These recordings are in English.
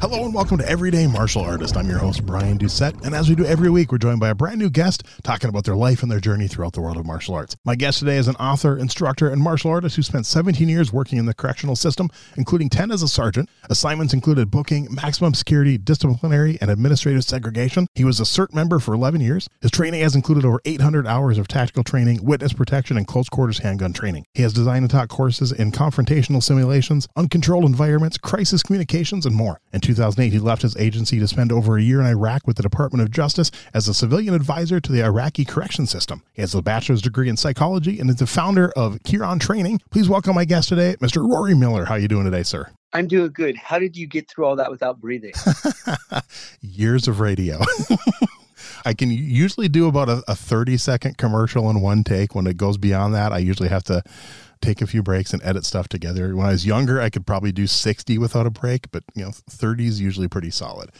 Hello and welcome to Everyday Martial Artist. I'm your host, Brian Doucette, and as we do every week, we're joined by a brand new guest talking about their life and their journey throughout the world of martial arts. My guest today is an author, instructor, and martial artist who spent 17 years working in the correctional system, including 10 as a sergeant. Assignments included booking, maximum security, disciplinary, and administrative segregation. He was a CERT member for 11 years. His training has included over 800 hours of tactical training, witness protection, and close quarters handgun training. He has designed and taught courses in confrontational simulations, uncontrolled environments, crisis communications, and more. In 2008, he left his agency to spend over a year in Iraq with the Department of Justice as a civilian advisor to the Iraqi correction system. He has a bachelor's degree in psychology and is the founder of Chiron Training. Please welcome my guest today, Mr. Rory Miller. How are you doing today, sir? I'm doing good. How did you get through all that without breathing? Years of radio. I can usually do about a, a 30 second commercial in one take. When it goes beyond that, I usually have to take a few breaks and edit stuff together. When I was younger, I could probably do 60 without a break, but you know, 30 is usually pretty solid.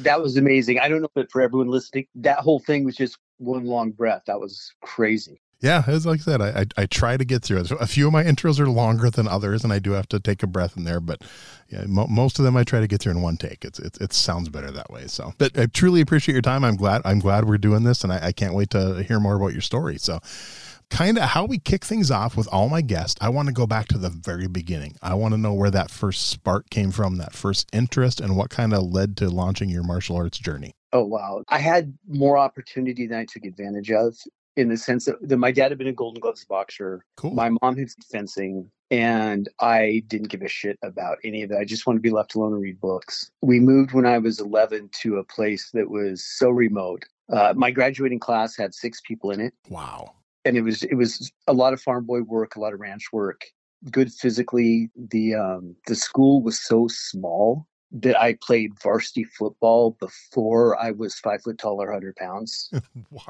That was amazing. I don't know, but for everyone listening, that whole thing was just one long breath. That was crazy. Yeah, as like I said, I, I, I try to get through it. A few of my intros are longer than others, and I do have to take a breath in there. But yeah, mo- most of them I try to get through in one take. It's, it it sounds better that way. So, but I truly appreciate your time. I'm glad I'm glad we're doing this, and I, I can't wait to hear more about your story. So, kind of how we kick things off with all my guests. I want to go back to the very beginning. I want to know where that first spark came from, that first interest, and what kind of led to launching your martial arts journey. Oh wow! I had more opportunity than I took advantage of in the sense that, that my dad had been a Golden Gloves boxer. Cool. My mom had fencing, and I didn't give a shit about any of that. I just wanted to be left alone and read books. We moved when I was 11 to a place that was so remote. Uh, my graduating class had six people in it, Wow. And it was it was a lot of farm boy work, a lot of ranch work. Good physically. The um, the school was so small that I played varsity football before I was five foot tall or 100 pounds. wow.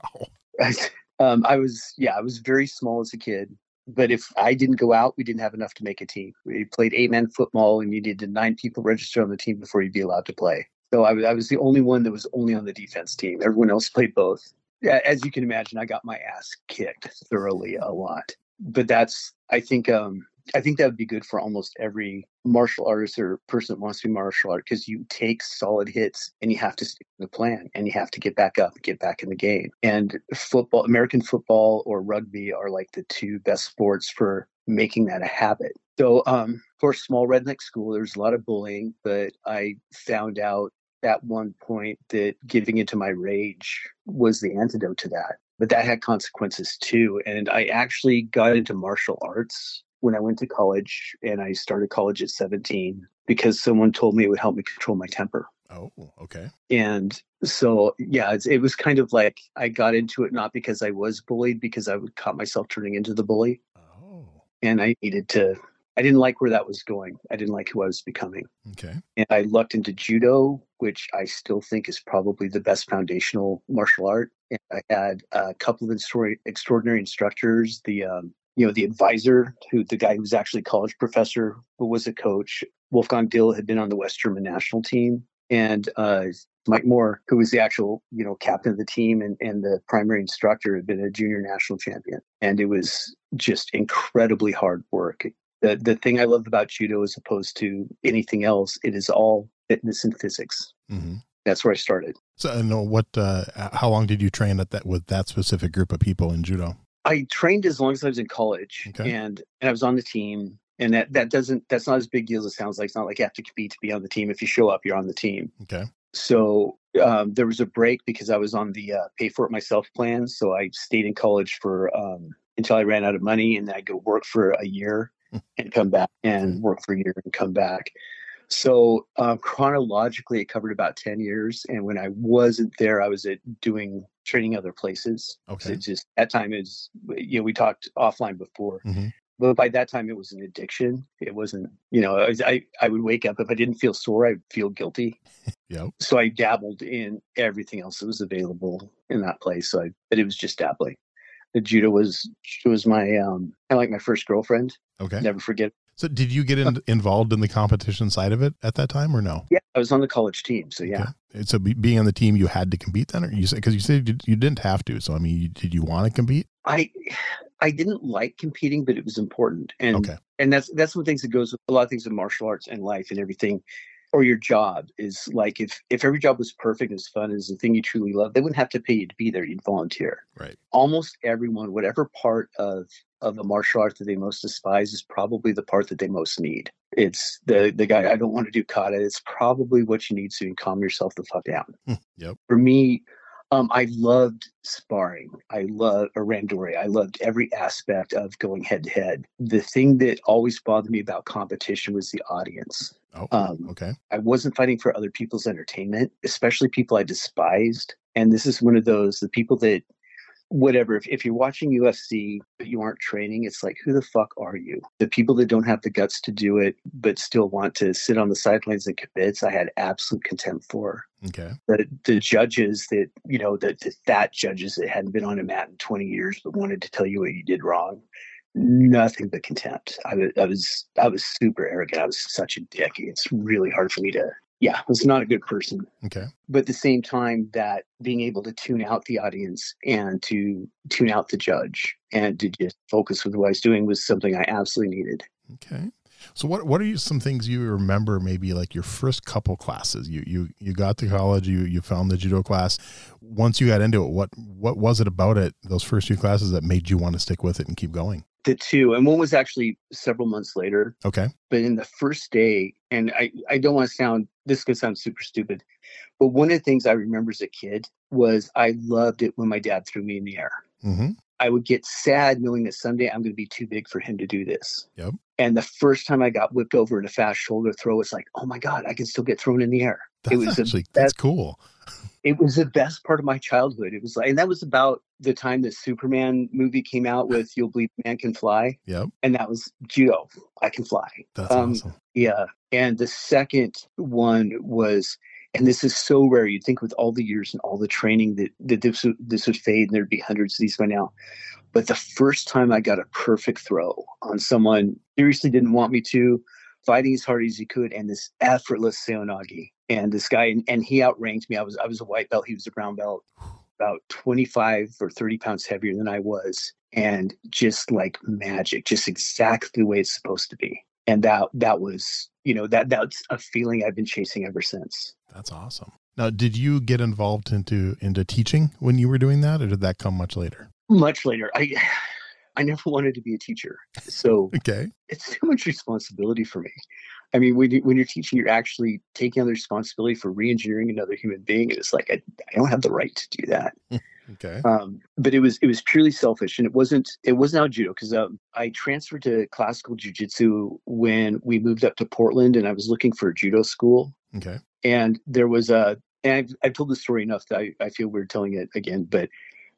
um, I was, yeah, I was very small as a kid. But if I didn't go out, we didn't have enough to make a team. We played eight man football, and you needed nine people register on the team before you'd be allowed to play. So I, was- I was the only one that was only on the defense team. Everyone else played both. As you can imagine, I got my ass kicked thoroughly a lot. But that's, I think, um, I think that would be good for almost every martial artist or person that wants to be martial art because you take solid hits and you have to stick to the plan and you have to get back up, get back in the game. And football, American football or rugby are like the two best sports for making that a habit. So, um, course, small redneck school, there's a lot of bullying, but I found out at one point that giving into my rage was the antidote to that. But that had consequences too. And I actually got into martial arts when I went to college, and I started college at 17 because someone told me it would help me control my temper. Oh, okay. And so, yeah, it's, it was kind of like I got into it not because I was bullied, because I would caught myself turning into the bully. Oh, And I needed to, I didn't like where that was going. I didn't like who I was becoming. okay. And I lucked into judo, which I still think is probably the best foundational martial art. And I had a couple of extraordinary, extraordinary instructors. The um, you know the advisor, who the guy who was actually a college professor, but was a coach. Wolfgang Dill had been on the West German national team, and uh, Mike Moore, who was the actual you know captain of the team and, and the primary instructor, had been a junior national champion. And it was just incredibly hard work the the thing I love about judo as opposed to anything else, it is all fitness and physics. hmm That's where I started. So, I know what, uh, how long did you train at that with that specific group of people in judo? I trained as long as I was in college, Okay. and and I was on the team. And that that doesn't that's not as big deal as it sounds like. It's not like you have to compete to be on the team. If you show up, you're on the team. Okay. So um, there was a break because I was on the uh, pay for it myself plan. So I stayed in college for um, until I ran out of money, and then I go work for a year. And come back and work for a year and come back. So uh, chronologically, it covered about ten years. And when I wasn't there, I was at doing training other places. Okay. It just that time is you know we talked offline before. Mhm. But by that time, it was an addiction. It wasn't, you know, I, was- I I would wake up if I didn't feel sore, I'd feel guilty. Yep. So I dabbled in everything else that was available in that place. So I, but it was just dabbling. Judo was she was my um kind of like my first girlfriend. Okay. Never forget. So did you get in, involved in the competition side of it at that time or no? Yeah, I was on the college team. So yeah, Okay. So be, being on the team, you had to compete then, or you said because you said you, you didn't have to. So I mean, you, did you want to compete? I I didn't like competing, but it was important. And Okay. and that's that's one of the things that goes with a lot of things in martial arts and life and everything or your job is like if if every job was perfect as fun as the thing you truly love they wouldn't have to pay you to be there you'd volunteer Right. almost everyone whatever part of of the martial art that they most despise is probably the part that they most need it's the the guy i don't want to do kata it's probably what you need so you can calm yourself the fuck down Yep. for me um, I loved sparring. I loved a randori. I loved every aspect of going head to head. The thing that always bothered me about competition was the audience. Oh. Um, okay. I wasn't fighting for other people's entertainment, especially people I despised. And this is one of those the people that, whatever, if, if you're watching UFC but you aren't training, it's like, who the fuck are you? The people that don't have the guts to do it but still want to sit on the sidelines and kibitz, I had absolute contempt for Okay. the the judges that you know the, the that judges that hadn't been on a mat in 20 years but wanted to tell you what you did wrong nothing but contempt I was I was I was super arrogant I was such a dick it's really hard for me to yeah I was not a good person Okay. but at the same time that being able to tune out the audience and to tune out the judge and to just focus with what I was doing was something I absolutely needed Okay. So what what are you, some things you remember maybe like your first couple classes? You you you got to college, you you found the judo class. Once you got into it, what what was it about it those first few classes that made you want to stick with it and keep going? The two and one was actually several months later Okay. but in the first day and i i don't want to sound this could sound super stupid but one of the things i remember as a kid was i loved it when my dad threw me in the air Mm-hmm. i would get sad knowing that someday i'm going to be too big for him to do this Yep. And the first time i got whipped over in a fast shoulder throw it's like oh my god i can still get thrown in the air That's was a actually that's cool. it was the best part of my childhood it was like and that was about the time the superman movie came out with you'll believe man can fly Yep. and that was judo i can fly That's Um, awesome. yeah. And the second one was, and this is so rare. You'd think with all the years and all the training that, that this, would, this would fade and there'd be hundreds of these by now. But the first time I got a perfect throw on someone seriously didn't want me to, fighting as hard as he could, and this effortless seoi nage. And this guy, and, and he outranked me. I was I was a white belt. He was a brown belt, about 25 or 30 pounds heavier than I was. And just like magic, just exactly the way it's supposed to be and that that was you know that that's a feeling i've been chasing ever since That's awesome. Now, did you get involved into into teaching when you were doing that, or did that come much later? Much later i i never wanted to be a teacher so Okay. it's too much responsibility for me i mean when, you, when you're teaching you're actually taking on the responsibility for re-engineering another human being and it's like i, I don't have the right to do that Okay. um, but it was it was purely selfish and it wasn't it wasn't out judo because um, i transferred to classical jiu-jitsu when we moved up to portland and i was looking for a judo school Okay. and there was a and I've, I've told the story enough that I, I feel weird telling it again but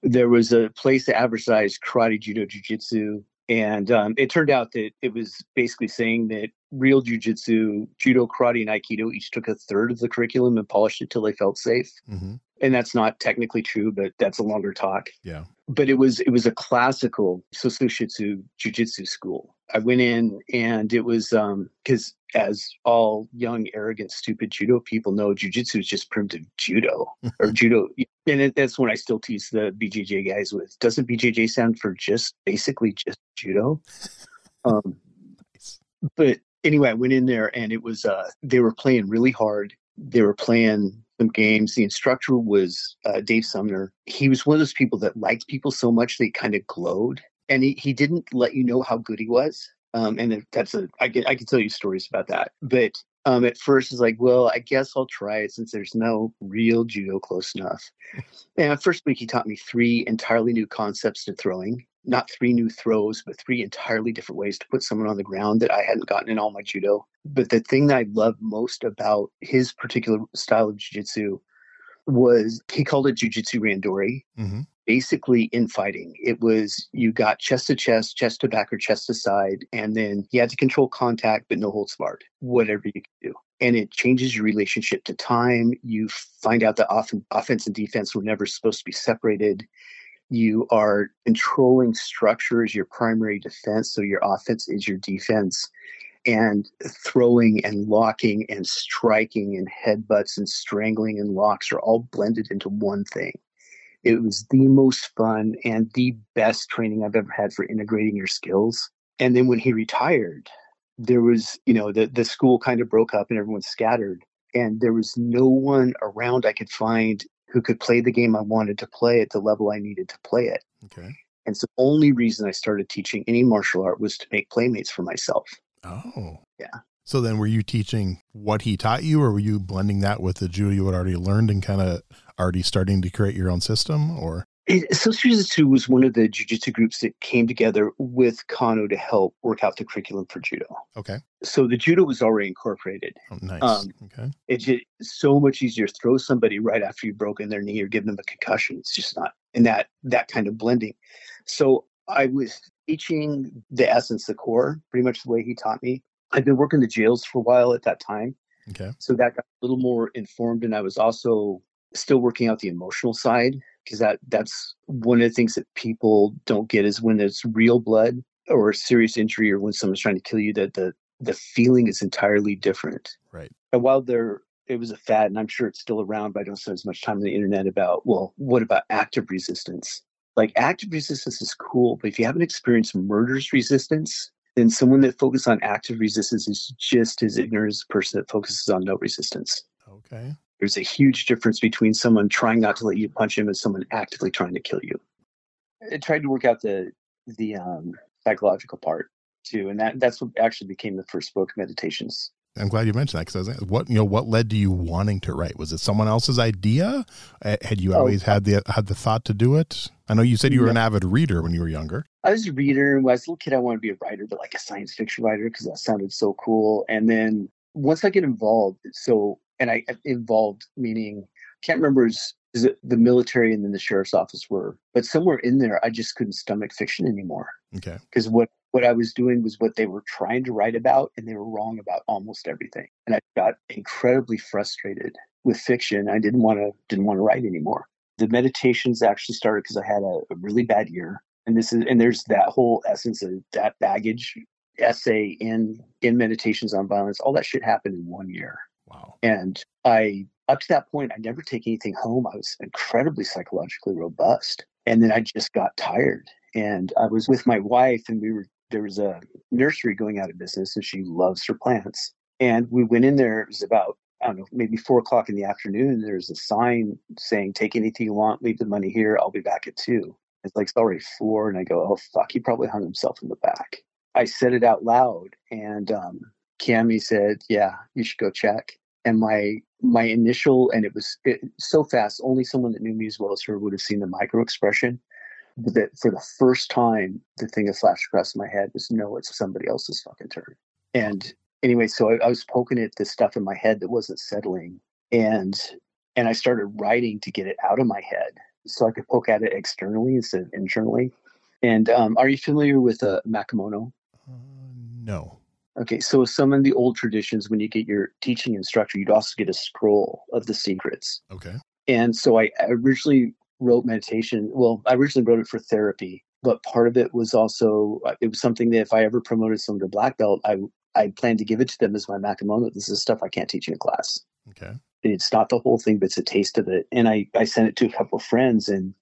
there was a place that advertised karate judo jiu-jitsu and um, it turned out that it was basically saying that real jiu-jitsu judo karate and aikido each took a third of the curriculum and polished it till they felt safe. Hmm and that's not technically true but that's a longer talk. Yeah. but it was it was a classical sosuishitsu jiu-jitsu school. I went in and it was um because as all young arrogant stupid judo people know jiu-jitsu is just primitive judo or judo. And it, that's when i still tease the bjj guys with doesn't bjj sound for just basically just judo? Um Nice. but anyway i went in there and it was uh they were playing really hard. They were playing some games. The instructor was uh, dave sumner. He was one of those people that liked people so much they kind of glowed. And he, he didn't let you know how good he was. Um, and that's a I can, I can tell you stories about that. But um, at first it's like well i guess i'll try it since there's no real judo close enough. And first week he taught me three entirely new concepts to throwing not three new throws, but three entirely different ways to put someone on the ground that I hadn't gotten in all my judo. But the thing that I loved most about his particular style of jiu-jitsu was he called it jiu-jitsu randori. Mm-hmm. Basically, infighting. It was you got chest to chest, chest to back, or chest to side, and then you had to control contact, but no holds barred, whatever you do. And it changes your relationship to time. You find out that often offense and defense were never supposed to be separated. You are controlling structure as your primary defense, so your offense is your defense and throwing and locking and striking and headbutts and strangling and locks are all blended into one thing. It was the most fun and the best training I've ever had for integrating your skills. And then when he retired, there was, you know, the, the school kind of broke up and everyone scattered. And there was no one around I could find who could play the game I wanted to play at the level I needed to play it. Okay. And so the only reason I started teaching any martial art was to make playmates for myself. Oh. Yeah. So then were you teaching what he taught you or were you blending that with the judo you had already learned and kind of already starting to create your own system or? It, Jiu-Jitsu was one of the jiu-jitsu groups that came together with Kano to help work out the curriculum for judo. Okay. So the judo was already incorporated. Oh, nice. Um, okay. It's just so much easier to throw somebody right after you've broken their knee or give them a concussion. It's just not in that that kind of blending. So I was teaching the essence, the core, pretty much the way he taught me. I'd been working the jails for a while at that time. Okay. So that got a little more informed. And I was also still working out the emotional side because that that's one of the things that people don't get is when it's real blood or serious injury or when someone's trying to kill you that the the feeling is entirely different. Right. And while there it was a fad and I'm sure it's still around, but I don't spend as much time on the internet about, well, what about active resistance? Like active resistance is cool, but if you haven't experienced murderous resistance, then someone that focuses on active resistance is just as ignorant as a person that focuses on no resistance. Okay. There's a huge difference between someone trying not to let you punch him and someone actively trying to kill you. I tried to work out the the um, psychological part too, and that that's what actually became the first book, Meditations. I'm glad you mentioned that because what you know what led to you wanting to write? Was it someone else's idea? Had you always oh, had the had the thought to do it? I know you said you were an avid reader when you were younger. I was a reader. And when I was a little kid, I wanted to be a writer, but like a science fiction writer because that sounded so cool. And then once I get involved, so and I involved meaning can't remember is it the military and then the sheriff's office were, but somewhere in there, I just couldn't stomach fiction anymore. Okay. Because what what I was doing was what they were trying to write about, and they were wrong about almost everything. And I got incredibly frustrated with fiction. I didn't want to didn't want to write anymore. The meditations actually started because I had a, a really bad year, and this is and there's that whole essence of that baggage essay in in meditations on violence. All that shit happened in one year. Wow. And I up to that point, I never take anything home. I was incredibly psychologically robust. And then I just got tired. And I was with my wife, and we were there was a nursery going out of business, and she loves her plants. And we went in there. It was about I don't know, maybe four o'clock in the afternoon. There's a sign saying, "Take anything you want, leave the money here. I'll be back at two. It's like it's already four, and I go, "Oh fuck!" He probably hung himself in the back. I said it out loud, and um, Cami said, "Yeah, you should go check." And my my initial, and it was it, so fast. Only someone that knew me as well as her would have seen the micro expression. But that for the first time, the thing that flashed across my head was, "No, it's somebody else's fucking turn." And anyway, so I, I was poking at this stuff in my head that wasn't settling, and and I started writing to get it out of my head so I could poke at it externally instead of internally. And um, are you familiar with uh, makimono? Uh, no. Okay, so some of the old traditions, when you get your teaching instructor, you'd also get a scroll of the secrets. Okay. And so I originally wrote meditation. Well, I originally wrote it for therapy, but part of it was also uh, it was something that if I ever promoted someone to black belt, I I planned to give it to them as my makimono. This is stuff I can't teach in a class. Okay. It's not the whole thing, but it's a taste of it. And I I sent it to a couple of friends, and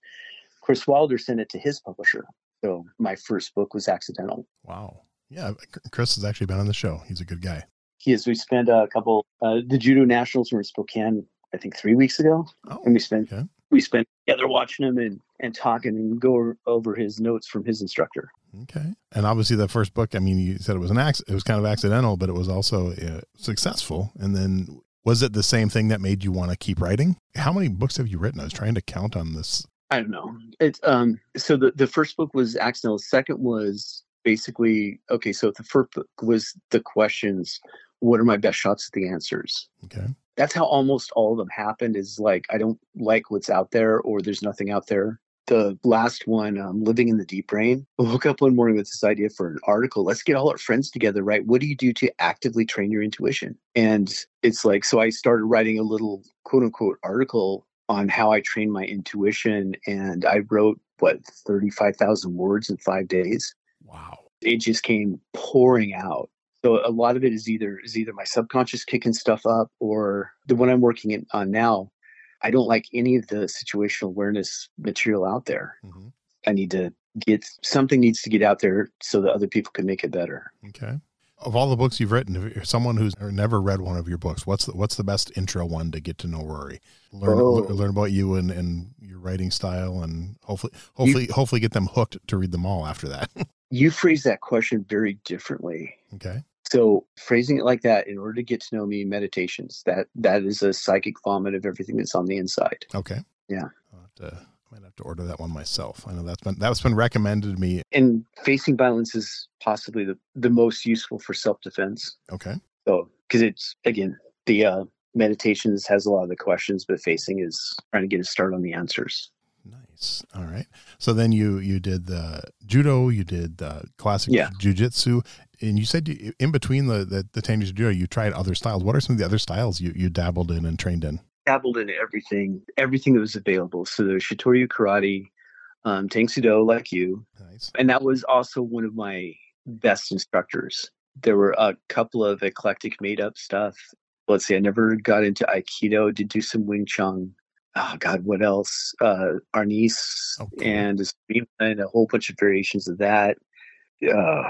Kris Wilder sent it to his publisher. So my first book was accidental. Wow. Yeah, Kris has actually been on the show. He's a good guy. He is. We spent a couple. Uh, the judo nationals were in Spokane, I think, three weeks ago, oh, and we spent okay. we spent together watching him and and talking and go over his notes from his instructor. Okay, and obviously the first book. I mean, you said it was an acc- it was kind of accidental, but it was also uh, successful. And then was it the same thing that made you want to keep writing? How many books have you written? I was trying to count on this. I don't know. It's um. So the the first book was accidental. The second was basically okay. So the first book was the questions. What are my best shots at the answers? Okay. That's how almost all of them happened. Is like I don't like what's out there, or there's nothing out there. The last one, um, living in the deep brain. I woke up one morning with this idea for an article. Let's get all our friends together, right? What do you do to actively train your intuition? And it's like, so I started writing a little quote unquote article on how I train my intuition. And I wrote, what, 35,000 words in five days. Wow. It just came pouring out. So a lot of it is either is either my subconscious kicking stuff up or the one I'm working on now. I don't like any of the situational awareness material out there. hmm I need to get something needs to get out there so that other people can make it better. Okay. Of all the books you've written, if you're someone who's never read one of your books, what's the, what's the best intro one to get to know Rory? Learn Oh. learn, about you and, and your writing style, and hopefully hopefully hopefully get them hooked to read them all after that. You phrase that question very differently. okay. So phrasing it like that, in order to get to know me, meditations that that is a psychic vomit of everything that's on the inside. Okay. Yeah. I'll have to, might have to order that one myself. I know that's been that's been recommended to me. And facing violence is possibly the, the most useful for self defense. Okay. So because it's again the uh, meditations has a lot of the questions, but facing is trying to get a start on the answers. Nice. All right. So then you you did the judo, you did the classic Yeah. jujitsu, and you said you, in between the the, the judo, you tried other styles. What are some of the other styles you you dabbled in and trained in? Dabbled in everything, everything that was available. So there's Shitoryu Karate, um, Tang Soo Do, like you, Nice. and that was also one of my best instructors. There were a couple of eclectic made up stuff. Let's see, I never got into Aikido, did do some Wing Chun. Oh God, what else? Uh Arnis cool. and and a whole bunch of variations of that. Uh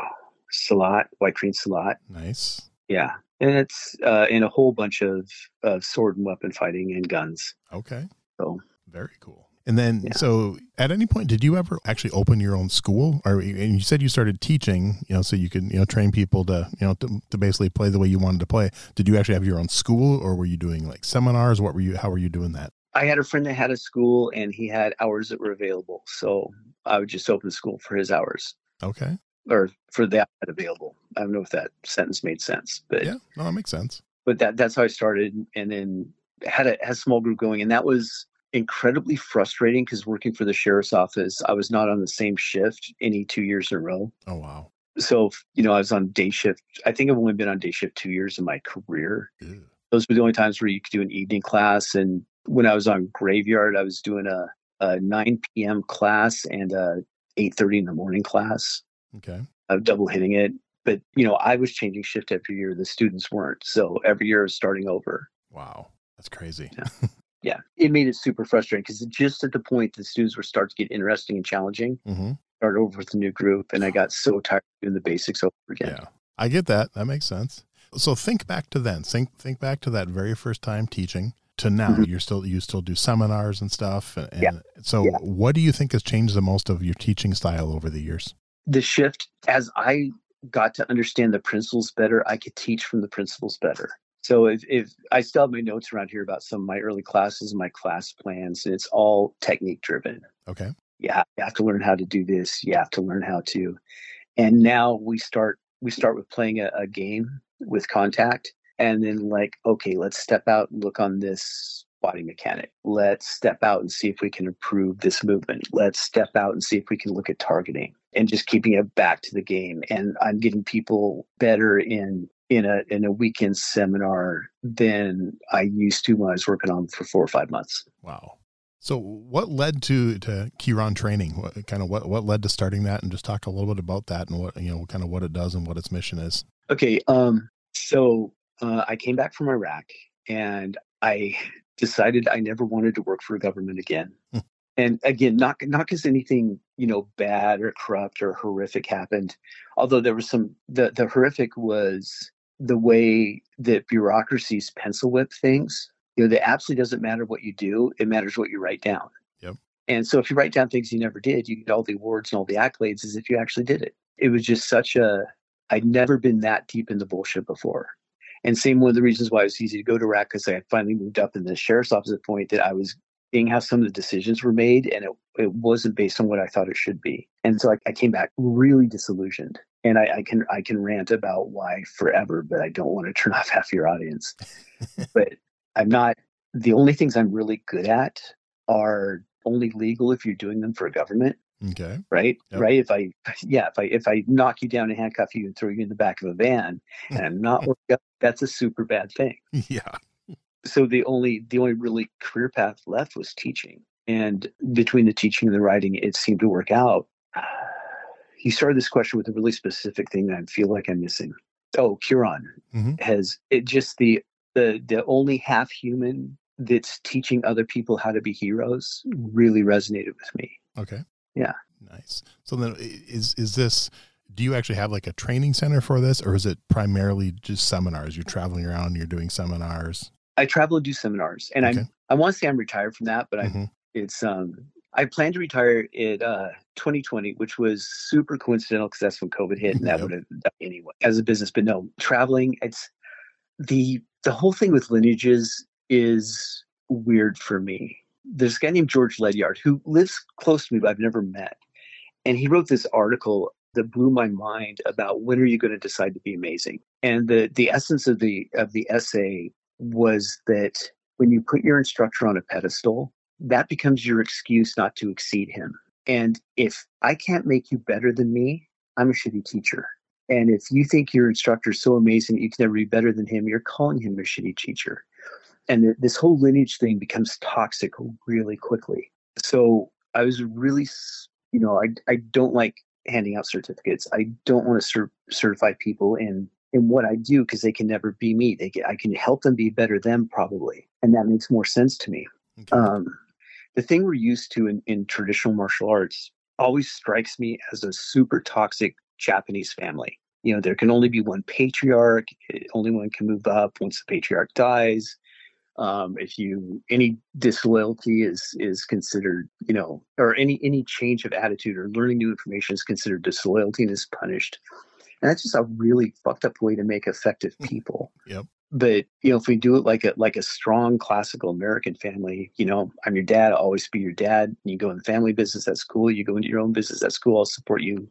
Silat, White Crane Silat. Nice. Yeah. And it's uh and a whole bunch of, of sword and weapon fighting and guns. Okay. So Very cool. And then, Yeah. so at any point, did you ever actually open your own school? Or and you said you started teaching, you know, so you could, you know, train people to, you know, to, to basically play the way you wanted to play. Did you actually have your own school, or were you doing like seminars? What were you? How were you doing that? I had a friend that had a school and he had hours that were available. So I would just open school for his hours Okay. Or for that available. I don't know if that sentence made sense, but Yeah. No, that makes sense. but that that's how I started and then had a, had a small group going and that was incredibly frustrating because working for the sheriff's office, I was not on the same shift any two years in a row. Oh wow. So, you know, I was on day shift. I think I've only been on day shift two years in my career. Ew. those were the only times where you could do an evening class. And when I was on graveyard, I was doing a, a 9 p.m. class and a 8:30 in the morning class. Okay. Was double hitting it. But you know, I was changing shift every year. The students weren't. So every year I was starting over. Wow. That's crazy. Yeah, it made it super frustrating because just at the point the students were start to get interesting and challenging, hmm start over with a new group, and I got so tired of doing the basics over again. Yeah. I get that. That makes sense. So think back to then. Think think back to that very first time teaching to now. Mhm. You're still you still do seminars and stuff. And, Yeah. so Yeah. what do you think has changed the most of your teaching style over the years? The shift as I got to understand the principles better, I could teach from the principles better. So if, if I still have my notes around here about some of my early classes and my class plans, and it's all technique driven. Okay. Yeah, you have to learn how to do this. You have to learn how to. And now we start we start with playing a, a game with contact, and then like, okay, let's step out and look on this body mechanic. Let's step out and see if we can improve this movement. Let's step out and see if we can look at targeting and just keeping it back to the game. And I'm getting people better in in a in a weekend seminar than I used to when I was working on for four or five months. Wow. So what led to to Chiron training? What kind of what what led to starting that and just talk a little bit about that and what you know kind of what it does and what its mission is. Okay, um, so uh, I came back from Iraq and I decided I never wanted to work for a government again. And again, not not because anything you know bad or corrupt or horrific happened, although there was some. The the horrific was the way that bureaucracies pencil whip things. You know, that absolutely doesn't matter what you do; it matters what you write down. Yep. And so, if you write down things you never did, you get all the awards and all the accolades as if you actually did it. It was just such a I'd never been that deep into bullshit before. And same one of the reasons why it was easy to go to Iraq because I had finally moved up in the sheriff's office at the point that I was seeing how some of the decisions were made and it, it wasn't based on what I thought it should be. And so I, I came back really disillusioned. And I, I can I can rant about why forever, but I don't want to turn off half your audience. but I'm not the only things I'm really good at are only legal if you're doing them for a government. Okay. Right. Yep. Right. If I, yeah, if I, if I knock you down and handcuff you and throw you in the back of a van and I'm not working up, that's a super bad thing. Yeah. So the only, the only really career path left was teaching. And between the teaching and the writing, it seemed to work out. You started this question with a really specific thing that I feel like I'm missing. Oh, Chiron Mhm. has it just the, the, the only half human that's teaching other people how to be heroes really resonated with me. Okay. Yeah. Nice. So then is is this do you actually have like a training center for this or is it primarily just seminars? You're traveling around, you're doing seminars. I travel and do seminars, and Okay. I'm I want to say I'm retired from that, but I Mhm. it's um I plan to retire in uh 2020, which was super coincidental because that's when COVID hit, and that Yep. would have anyway as a business. But no, traveling it's the the whole thing with lineages is weird for me. There's a guy named George Ledyard who lives close to me, but I've never met, and he wrote this article that blew my mind about when are you going to decide to be amazing and the the essence of the of the essay was that when you put your instructor on a pedestal that becomes your excuse not to exceed him. And if i can't make you better than me i'm a shitty teacher. And if you think your instructor is so amazing that you can never be better than him you're calling him a shitty teacher. And this whole lineage thing becomes toxic really quickly. So i was really you know i, I don't like handing out certificates. I don't want to cer- certify people in in what I do because they can never be me. They I can help them be better than them probably, and that makes more sense to me. Okay. Um, the thing we're used to in, in traditional martial arts always strikes me as a super toxic Japanese family. You know, there can only be one patriarch. eh, Only one can move up once the patriarch dies. Um, if you any disloyalty is is considered, you know, or any any change of attitude or learning new information is considered disloyalty and is punished. And that's just a really fucked up way to make effective mm. people. Yep. But you know, if we do it like a like a strong classical American family, you know, I'm your dad, I'll always be your dad. You go in the family business, that's cool. You go into your own business, that's cool. I'll support you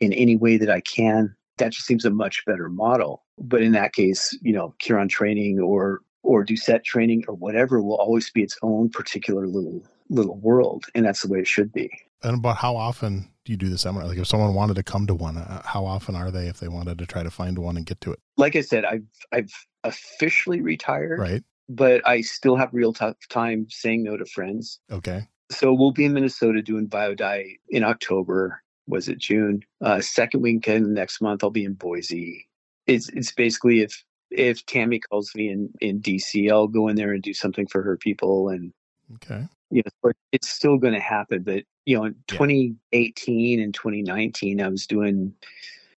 in any way that I can. That just seems a much better model. But in that case, you know, Chiron training or or Doucette training or whatever will always be its own particular little little world, and that's the way it should be. and about how often you do the seminar? Like if someone wanted to come to one, uh, how often are they if they wanted to try to find one and get to it? Like I said, I've I've officially retired, Right. but I still have real tough time saying no to friends. Okay. So we'll be in Minnesota doing biodye in October. Was it June? Uh, second weekend next month, I'll be in Boise. It's it's basically if if Tammy calls me in in DC, I'll go in there and do something for her people, and Okay. You know, but it's still going to happen. But you know, in Yeah. 2018 and 2019, I was doing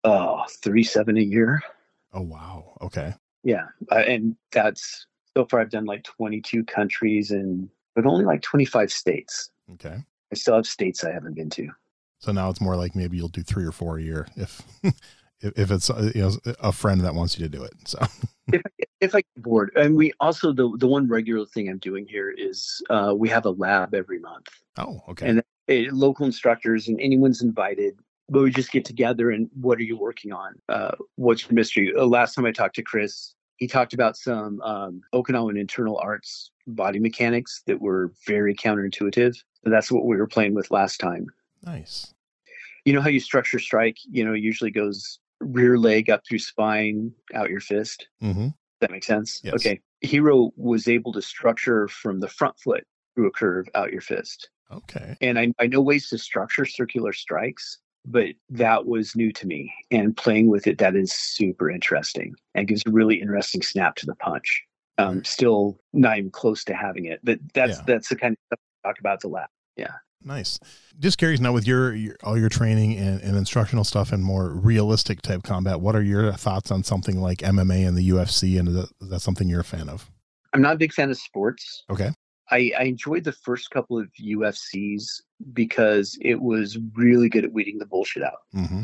uh three seven a year. Oh wow. Okay. Yeah, uh, and that's so far. I've done like 22 countries and but only like 25 states. Okay. I still have states I haven't been to. So now it's more like maybe you'll do three or four a year if if, if it's uh, you know a friend that wants you to do it. So if I, if I get bored, and we also the the one regular thing I'm doing here is uh, we have a lab every month, oh okay. and uh, local instructors and anyone's invited. But we just get together and what are you working on? Uh, what's your mystery? Uh, last time I talked to Chris, he talked about some um, Okinawan internal arts body mechanics that were very counterintuitive. So that's what we were playing with last time. nice. You know how you structure strike? You know, usually goes rear leg up through spine, out your fist. Mm-hmm. that makes sense? Yes. Okay. Hero was able to structure from the front foot through a curve out your fist. Okay. And I, I know ways to structure circular strikes, but that was new to me. And playing with it, that is super interesting and gives a really interesting snap to the punch. Um, Still not even close to having it, but that's Yeah. that's the kind of stuff we talk about the lab. Nice. Just carries now with your, your all your training and, and instructional stuff and more realistic type combat. What are your thoughts on something like MMA and the UFC? And is that, is that something you're a fan of? I'm not a big fan of sports. Okay. I, I enjoyed the first couple of UFCs because it was really good at weeding the bullshit out. Mm-hmm.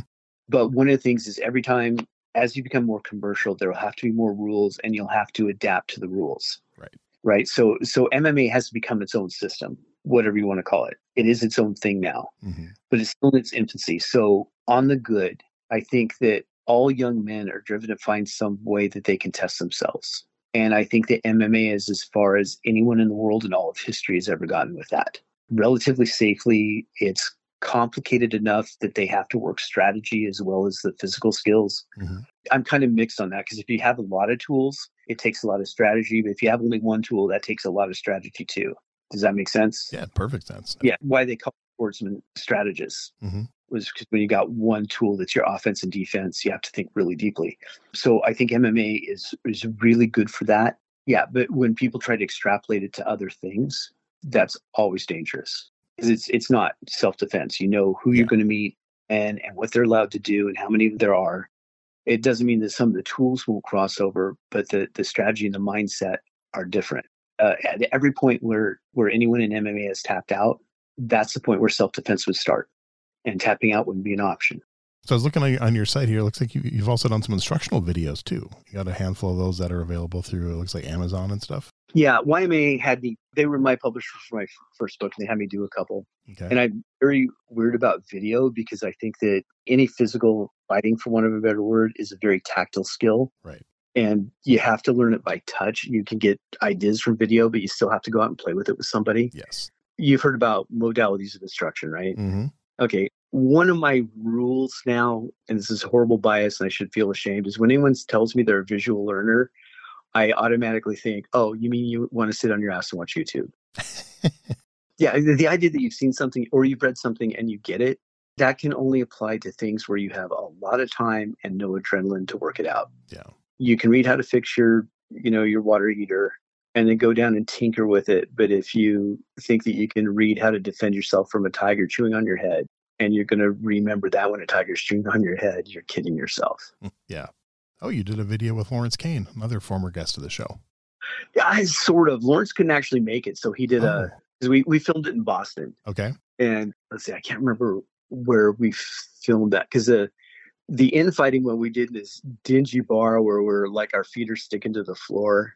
But one of the things is every time, as you become more commercial, there will have to be more rules and you'll have to adapt to the rules. Right. right? So so MMA has to become its own system, whatever you want to call it. It is its own thing now, mm-hmm. but it's still in its infancy. So on the good, I think that all young men are driven to find some way that they can test themselves. And I think that MMA is as far as anyone in the world in all of history has ever gotten with that. Relatively safely, it's complicated enough that they have to work strategy as well as the physical skills. Mm-hmm. I'm kind of mixed on that because if you have a lot of tools, it takes a lot of strategy. But if you have only one tool, that takes a lot of strategy too. Does that make sense? Yeah, perfect sense. Yeah, why they call sportsmen strategists mm-hmm. was because when you got one tool that's your offense and defense, you have to think really deeply. So I think MMA is is really good for that. Yeah, but when people try to extrapolate it to other things, that's always dangerous because it's it's not self defense. You know who yeah. you're going to meet and and what they're allowed to do and how many there are. It doesn't mean that some of the tools won't cross over, but the the strategy and the mindset are different. Uh, at every point where where anyone in MMA has tapped out, that's the point where self defense would start, and tapping out wouldn't be an option. So I was looking on your site here. It looks like you, have also done some instructional videos too. You got a handful of those that are available through. It looks like Amazon and stuff. Yeah, YMAA had me. They were my publisher for my first book, and they had me do a couple. Okay. And I'm very weird about video because I think that any physical fighting, for want of a better word, is a very tactile skill. Right. And you have to learn it by touch. You can get ideas from video, but you still have to go out and play with it with somebody. Yes. You've heard about modalities of instruction, right? Mm-hmm. Okay. One of my rules now, and this is horrible bias, and I should feel ashamed, is when anyone tells me they're a visual learner, I automatically think, oh, you mean you want to sit on your ass and watch YouTube? yeah, the, the idea that you've seen something or you've read something and you get it, that can only apply to things where you have a lot of time and no adrenaline to work it out. Yeah. You can read how to fix your, you know, your water heater and then go down and tinker with it. But if you think that you can read how to defend yourself from a tiger chewing on your head, and you're going to remember that when a tiger's chewing on your head, you're kidding yourself. Mm, yeah. Oh, you did a video with Lawrence Kane, another former guest of the show. Yeah, I sort of. Lawrence couldn't actually make it, so he did oh. a. We we filmed it in Boston. Okay. And let's see, I can't remember where we filmed that because the the infighting one we did in this dingy bar where we're like our feet are sticking to the floor.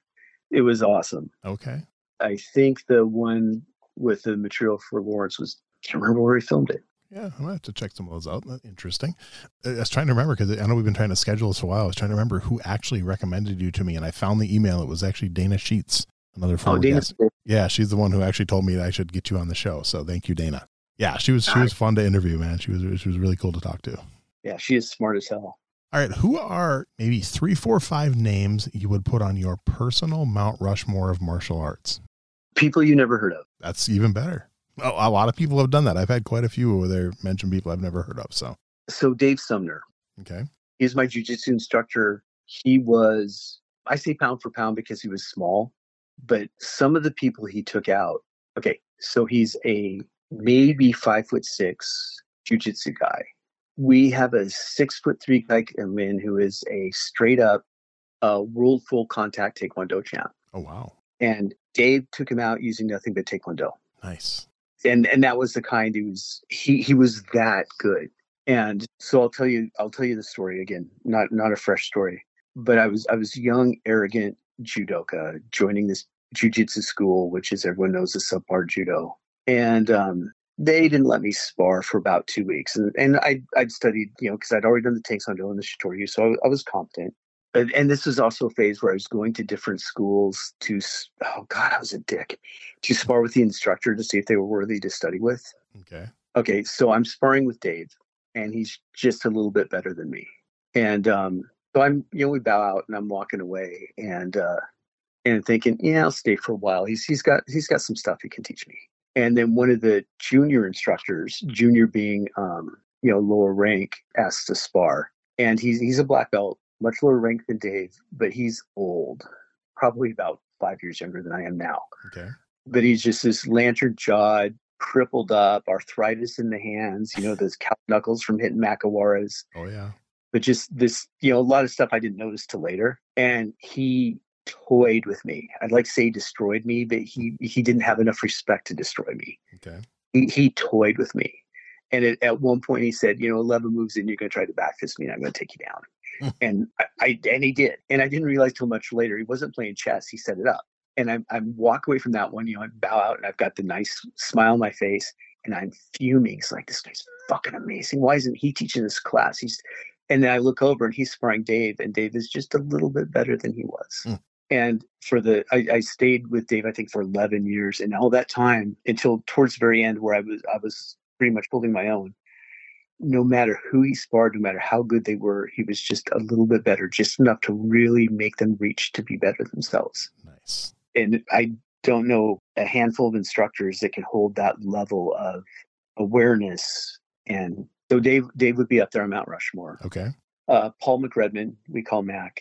It was awesome. Okay. I think the one with the material for Lawrence was can't remember where we filmed it. Yeah, I'm gonna have to check some of those out. Interesting. I was trying to remember because I know we've been trying to schedule this for a while. I was trying to remember who actually recommended you to me, and I found the email. It was actually Dana Sheets, another oh, former oh, guest. Yeah, she's the one who actually told me that I should get you on the show. So thank you, Dana. Yeah, she was she was fun to interview, man. She was she was really cool to talk to. Yeah, she is smart as hell. All right, who are maybe three, four, five names you would put on your personal Mount Rushmore of martial arts? People you never heard of. That's even better oh, a lot of people have done that. I've had quite a few where they mention people I've never heard of. So, so Dave Sumner. Okay. He's my jujitsu instructor. He was, I say pound for pound because he was small, but some of the people he took out. Okay, so he's a maybe five foot six jujitsu guy. We have a six foot three guy come in who is a straight up uh, world full contact taekwondo champ. Oh wow! And Dave took him out using nothing but taekwondo. Nice and and that was the kind who's he he was that good. And so I'll tell you I'll tell you the story again, not not a fresh story, but I was I was young, arrogant judoka joining this jujitsu school, which is everyone knows is subpar judo, and um, they didn't let me spar for about two weeks, and and I I'd studied you know because I'd already done the taekwondo and the shitoryu, so I, I was competent and, and this was also a phase where I was going to different schools to, oh God, I was a dick, to spar with the instructor to see if they were worthy to study with. Okay. Okay. So I'm sparring with Dave, and he's just a little bit better than me. And um, so I'm, you know, we bow out and I'm walking away and, uh, and thinking, yeah, I'll stay for a while. He's, he's got, he's got some stuff he can teach me. And then one of the junior instructors, junior being, um, you know, lower rank, asked to spar. And he's, he's a black belt much lower rank than Dave, but he's old, probably about five years younger than I am now. Okay. But he's just this lantern jawed, crippled up, arthritis in the hands, you know, those cow knuckles from hitting Makiwaras. Oh, yeah. But just this, you know, a lot of stuff I didn't notice till later. And he toyed with me. I'd like to say he destroyed me, but he he didn't have enough respect to destroy me. Okay. He, he toyed with me. And it, at one point he said, you know, 11 moves in, you're going to try to back fist me and I'm going to take you down and I, I, and he did. And I didn't realize till much later he wasn't playing chess. He set it up. And I, I walk away from that one, you know, I bow out and I've got the nice smile on my face and I'm fuming. It's like, this guy's fucking amazing. Why isn't he teaching this class? He's, and then I look over and he's sparring Dave, and Dave is just a little bit better than he was. Mm. And for the, I, I, stayed with Dave, I think, for 11 years, and all that time until towards the very end, where I was, I was pretty much holding my own. No matter who he sparred, no matter how good they were, he was just a little bit better, just enough to really make them reach to be better themselves. Nice. And I don't know a handful of instructors that can hold that level of awareness and so Dave Dave would be up there on Mount Rushmore. Okay. Uh, Paul McRedmond, we call Mac.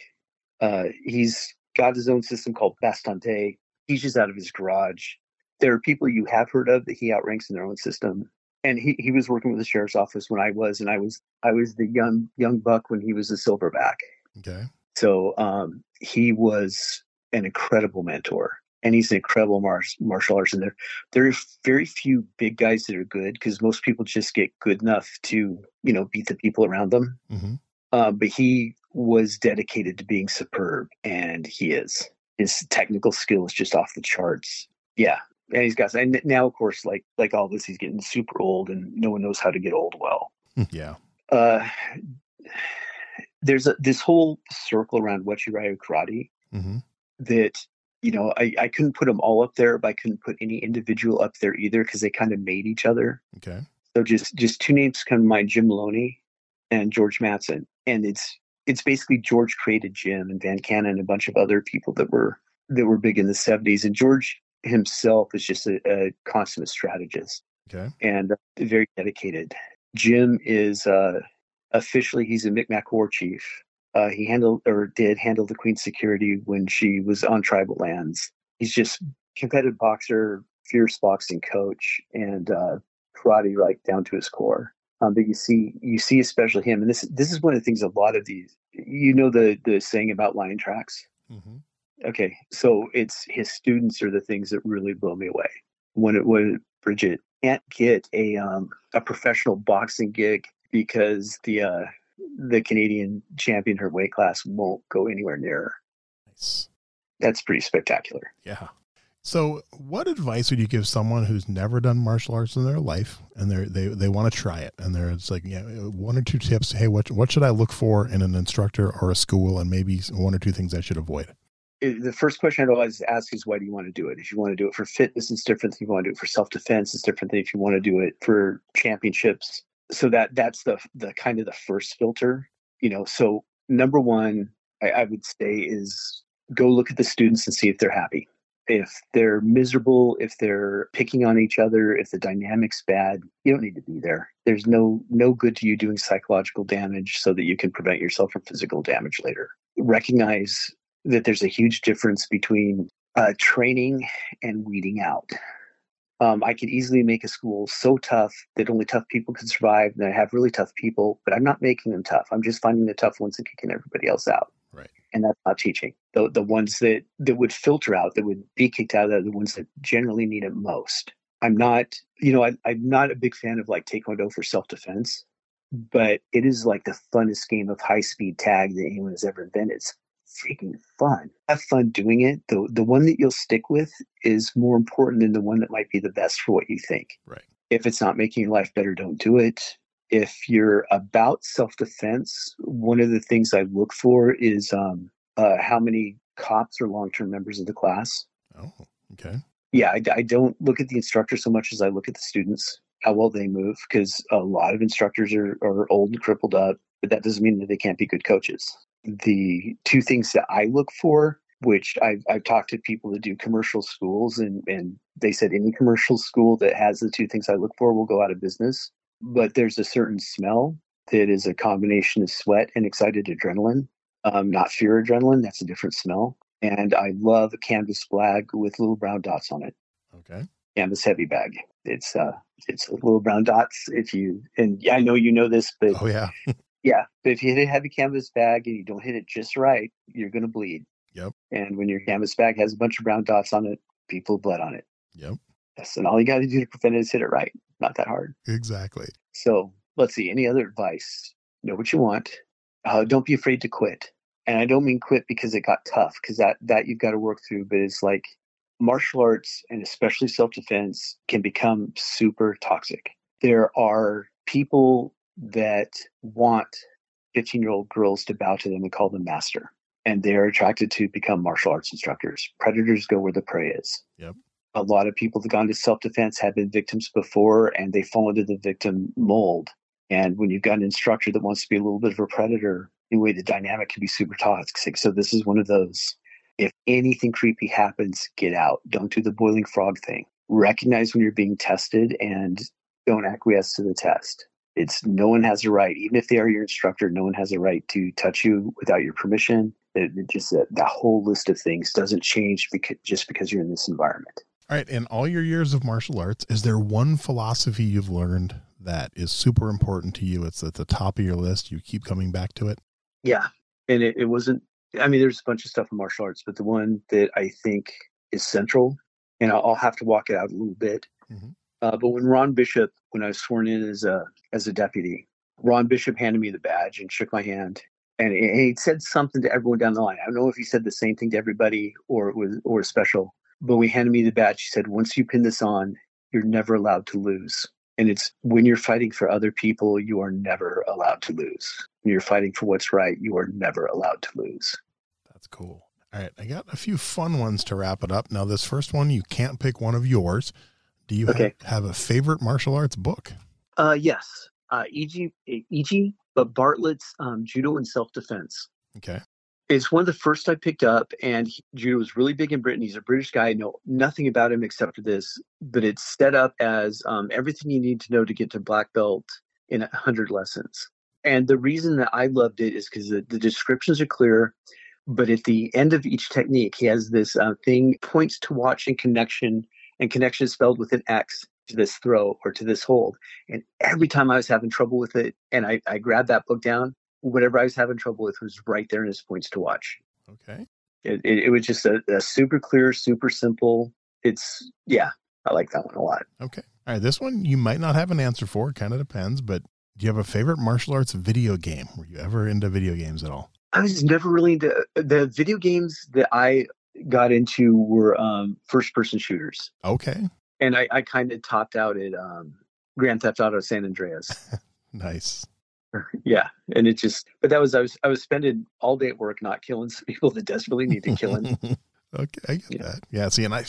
Uh, he's got his own system called Bastante. Teaches out of his garage. There are people you have heard of that he outranks in their own system. And he, he was working with the sheriff's office when I was, and I was I was the young young buck when he was a silverback. Okay. So um, he was an incredible mentor and he's an incredible mar- martial arts. And there, there are very few big guys that are good because most people just get good enough to, you know, beat the people around them. Mm-hmm. Uh, but he was dedicated to being superb, and he is. His technical skill is just off the charts. Yeah, and he's got. And now, of course, like like all this, he's getting super old, and no one knows how to get old well. yeah. Uh, there's a, this whole circle around Uechi-Ryu karate mm-hmm. that you know, I, I couldn't put them all up there, but I couldn't put any individual up there either because they kind of made each other. Okay. So just just two names come to mind: Jim Maloney and George Mattson. And it's it's basically George created Jim and Van Canna and a bunch of other people that were that were big in the '70s. And George himself is just a, a consummate strategist. Okay. And uh, very dedicated. Jim is uh, officially he's a Micmac war chief uh, he handled or did handle the queen's security when she was on tribal lands. He's just competitive boxer, fierce boxing coach, and uh, karate right down to his core. Um, but you see, you see, especially him, and this this is one of the things. A lot of these, you know, the the saying about lion tracks. Mm-hmm. Okay, so it's his students are the things that really blow me away. When it when Bridget can't get a um, a professional boxing gig because the uh, the Canadian champion her weight class won't go anywhere near her. Nice. That's pretty spectacular. Yeah. So, what advice would you give someone who's never done martial arts in their life and they they they want to try it and they're it's like yeah one or two tips. Hey, what what should I look for in an instructor or a school, and maybe one or two things I should avoid. The first question I'd always ask is why do you want to do it? If you want to do it for fitness, it's different than if you want to do it for self defense. It's different than if you want to do it for championships so that that's the the kind of the first filter you know so number one I, I, would say is go look at the students and see if they're happy if they're miserable if they're picking on each other if the dynamic's bad you don't need to be there there's no no good to you doing psychological damage so that you can prevent yourself from physical damage later recognize that there's a huge difference between uh, training and weeding out um, I could easily make a school so tough that only tough people can survive. And I have really tough people, but I'm not making them tough. I'm just finding the tough ones and kicking everybody else out. Right. And that's not teaching. The the ones that that would filter out, that would be kicked out, are the ones that generally need it most. I'm not, you know, I, I'm not a big fan of like Taekwondo for self defense, but it is like the funnest game of high speed tag that anyone has ever invented. It's freaking fun. Have fun doing it. The the one that you'll stick with is more important than the one that might be the best for what you think. Right. If it's not making your life better, don't do it. If you're about self defense, one of the things I look for is um, uh, how many cops are long term members of the class. Oh, okay. Yeah, I, I don't look at the instructor so much as I look at the students, how well they move, because a lot of instructors are, are old and crippled up, but that doesn't mean that they can't be good coaches the two things that I look for, which I've, I've talked to people that do commercial schools, and, and they said any commercial school that has the two things I look for will go out of business. But there's a certain smell that is a combination of sweat and excited adrenaline, um, not fear adrenaline. That's a different smell. And I love a canvas bag with little brown dots on it. Okay. Canvas heavy bag. It's uh, it's little brown dots. If you and I know you know this, but oh yeah, Yeah, but if you hit a heavy canvas bag and you don't hit it just right, you're going to bleed. Yep. And when your canvas bag has a bunch of brown dots on it, people bled on it. Yep. Yes, and all you got to do to prevent it is hit it right. Not that hard. Exactly. So let's see. Any other advice? Know what you want. Uh, don't be afraid to quit. And I don't mean quit because it got tough, because that that you've got to work through. But it's like martial arts and especially self defense can become super toxic. There are people that want 15 year old girls to bow to them and call them master. And they're attracted to become martial arts instructors. Predators go where the prey is. Yep. A lot of people that gone to self defense have been victims before and they fall into the victim mold. And when you've got an instructor that wants to be a little bit of a predator, anyway, the dynamic can be super toxic. So this is one of those. If anything creepy happens, get out. Don't do the boiling frog thing. Recognize when you're being tested and don't acquiesce to the test. It's no one has a right, even if they are your instructor, no one has a right to touch you without your permission. It, it just uh, that whole list of things doesn't change because, just because you're in this environment. All right. In all your years of martial arts, is there one philosophy you've learned that is super important to you? It's at the top of your list. You keep coming back to it. Yeah. And it, it wasn't, I mean, there's a bunch of stuff in martial arts, but the one that I think is central, and I'll, I'll have to walk it out a little bit. Mm-hmm. Uh, but when Ron Bishop, when I was sworn in as a as a deputy, Ron Bishop handed me the badge and shook my hand, and he said something to everyone down the line. I don't know if he said the same thing to everybody or it was or special, but when he handed me the badge, he said, "Once you pin this on, you're never allowed to lose." And it's when you're fighting for other people, you are never allowed to lose. When you're fighting for what's right, you are never allowed to lose. That's cool. All right, I got a few fun ones to wrap it up. Now, this first one, you can't pick one of yours. Do you okay. have, have, a favorite martial arts book? Uh, yes, uh, E.G. E.G. But Bartlett's um, Judo and Self Defense. Okay. It's one of the first I picked up, and he, judo was really big in Britain. He's a British guy. I know nothing about him except for this, but it's set up as um, everything you need to know to get to black belt in a hundred lessons. And the reason that I loved it is because the, the descriptions are clear but at the end of each technique he has this uh, thing points to watch in connection and connection is spelled with an X to this throw or to this hold. And every time I was having trouble with it, and I, I grabbed that book down, whatever I was having trouble with was right there in his points to watch. Okay. It, it, it was just a, a, super clear, super simple. It's, yeah, I like that one a lot. Okay. All right. This one you might not have an answer for. Kind of depends. But do you have a favorite martial arts video game? Were you ever into video games at all? I was never really into the video games that I got into were um, first person shooters. Okay. And I, I kind of topped out at um, Grand Theft Auto San Andreas. nice. Yeah, and it just but that was I was I was spending all day at work not killing some people that desperately need to kill him. Okay, I get yeah. that. Yeah, see, and I,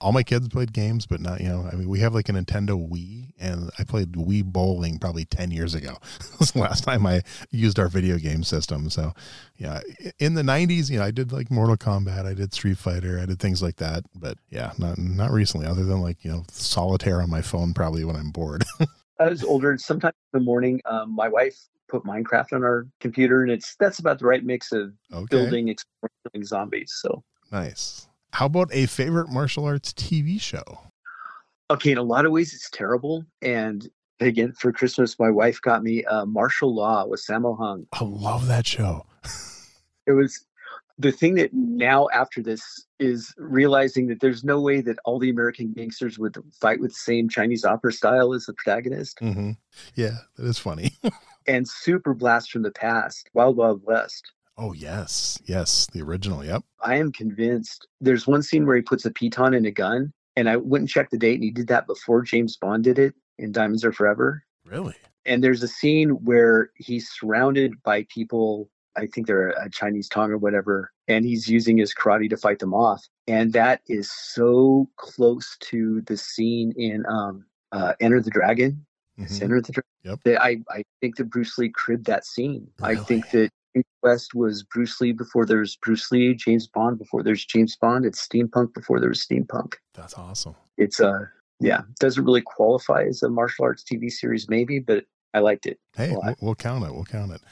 all my kids played games, but not, you know, I mean, we have like a Nintendo Wii, and I played Wii bowling probably 10 years ago. was the last time I used our video game system. So, yeah, in the 90s, you know, I did like Mortal Kombat, I did Street Fighter, I did things like that. But yeah, not, not recently, other than like, you know, solitaire on my phone, probably when I'm bored. I was older. Sometimes in the morning, um, my wife put Minecraft on our computer, and it's that's about the right mix of okay. building, exploring zombies. So Nice. How about a favorite martial arts TV show? Okay, in a lot of ways, it's terrible. And again, for Christmas, my wife got me uh, Martial Law with Sammo Hung. I love that show. it was the thing that now after this is realizing that there's no way that all the American gangsters would fight with the same Chinese opera style as the protagonist. Mm-hmm. Yeah, that is funny. and super blast from the past, Wild Wild West. Oh yes, yes, the original. Yep. I am convinced. There's one scene where he puts a piton in a gun, and I went and checked the date, and he did that before James Bond did it in Diamonds Are Forever. Really? And there's a scene where he's surrounded by people. I think they're a Chinese Tong or whatever, and he's using his karate to fight them off. And that is so close to the scene in um, uh, Enter the Dragon. Mm-hmm. Enter the Dragon. Yep. I, I think that Bruce Lee cribbed that scene. Really? I think that West was Bruce Lee before there's Bruce Lee, James Bond before there's James Bond. It's steampunk before there was steampunk. That's awesome. It's a uh, yeah, doesn't really qualify as a martial arts TV series, maybe, but I liked it. Hey, we'll, count it. We'll count it.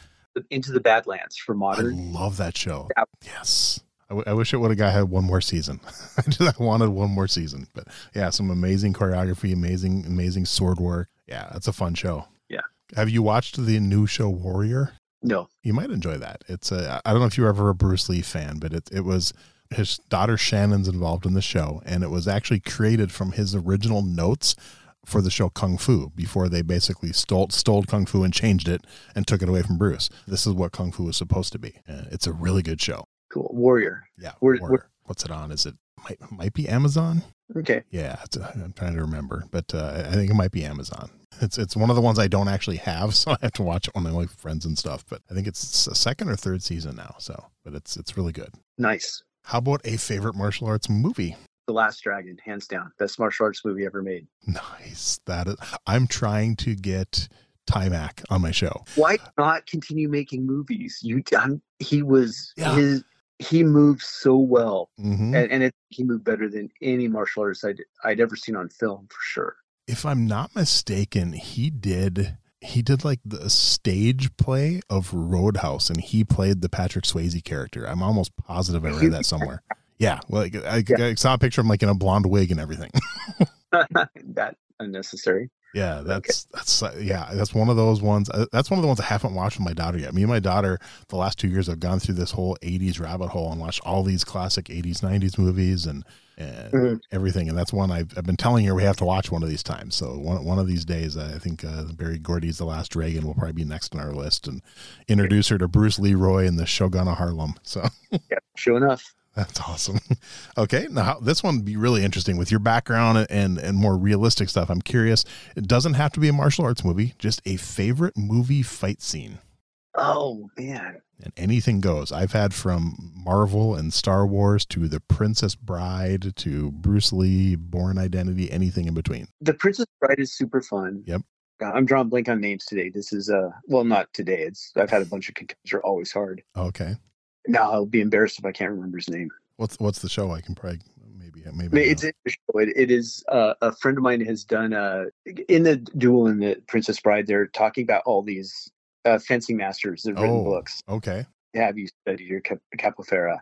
Into the Badlands for modern. I love that show. Yeah. Yes. I, w- I wish it would have got had one more season. I just wanted one more season, but yeah, some amazing choreography, amazing, amazing sword work. Yeah, that's a fun show. Yeah. Have you watched the new show Warrior? No. You might enjoy that. It's a I don't know if you were ever a Bruce Lee fan, but it it was his daughter Shannon's involved in the show and it was actually created from his original notes for the show Kung Fu before they basically stole stole Kung Fu and changed it and took it away from Bruce. This is what Kung Fu was supposed to be. It's a really good show. Cool. Warrior. Yeah. Warrior. Warrior. What's it on? Is it might might be Amazon. Okay. Yeah, uh, I'm trying to remember, but uh, I think it might be Amazon. It's it's one of the ones I don't actually have, so I have to watch it on my like friends and stuff. But I think it's a second or third season now. So, but it's it's really good. Nice. How about a favorite martial arts movie? The Last Dragon, hands down, best martial arts movie ever made. Nice. That is. I'm trying to get Taimak on my show. Why not continue making movies? You, I'm, he was yeah. his he moved so well, mm-hmm. and, and it, he moved better than any martial artist I'd, I'd ever seen on film for sure. If I'm not mistaken, he did he did like the stage play of Roadhouse, and he played the Patrick Swayze character. I'm almost positive I read that somewhere. Yeah, like I, yeah. I saw a picture of him like in a blonde wig and everything. that unnecessary. Yeah, that's okay. that's uh, yeah, that's one of those ones. Uh, that's one of the ones I haven't watched with my daughter yet. Me and my daughter, the last two years, have gone through this whole '80s rabbit hole and watched all these classic '80s, '90s movies and and mm-hmm. everything. And that's one I've, I've been telling her we have to watch one of these times. So one one of these days, I think uh, Berry Gordy's The Last Dragon will probably be next on our list, and introduce her to Bruce Leroy and the Shogun of Harlem. So yeah, sure enough. That's awesome. Okay, now this one would be really interesting with your background and and more realistic stuff. I'm curious. It doesn't have to be a martial arts movie, just a favorite movie fight scene. Oh man. And anything goes. I've had from Marvel and Star Wars to The Princess Bride to Bruce Lee, Bourne Identity, anything in between. The Princess Bride is super fun. Yep. I'm drawing blank on names today. This is uh well not today. It's I've had a bunch of concussions are always hard. Okay. Now I'll be embarrassed if I can't remember his name. What's what's the show? I can probably maybe maybe. It's a show. It, it is uh, a friend of mine has done uh, in the duel in the Princess Bride. They're talking about all these uh, fencing masters that have written oh, books. Okay. Have you studied your cap- Capoeira?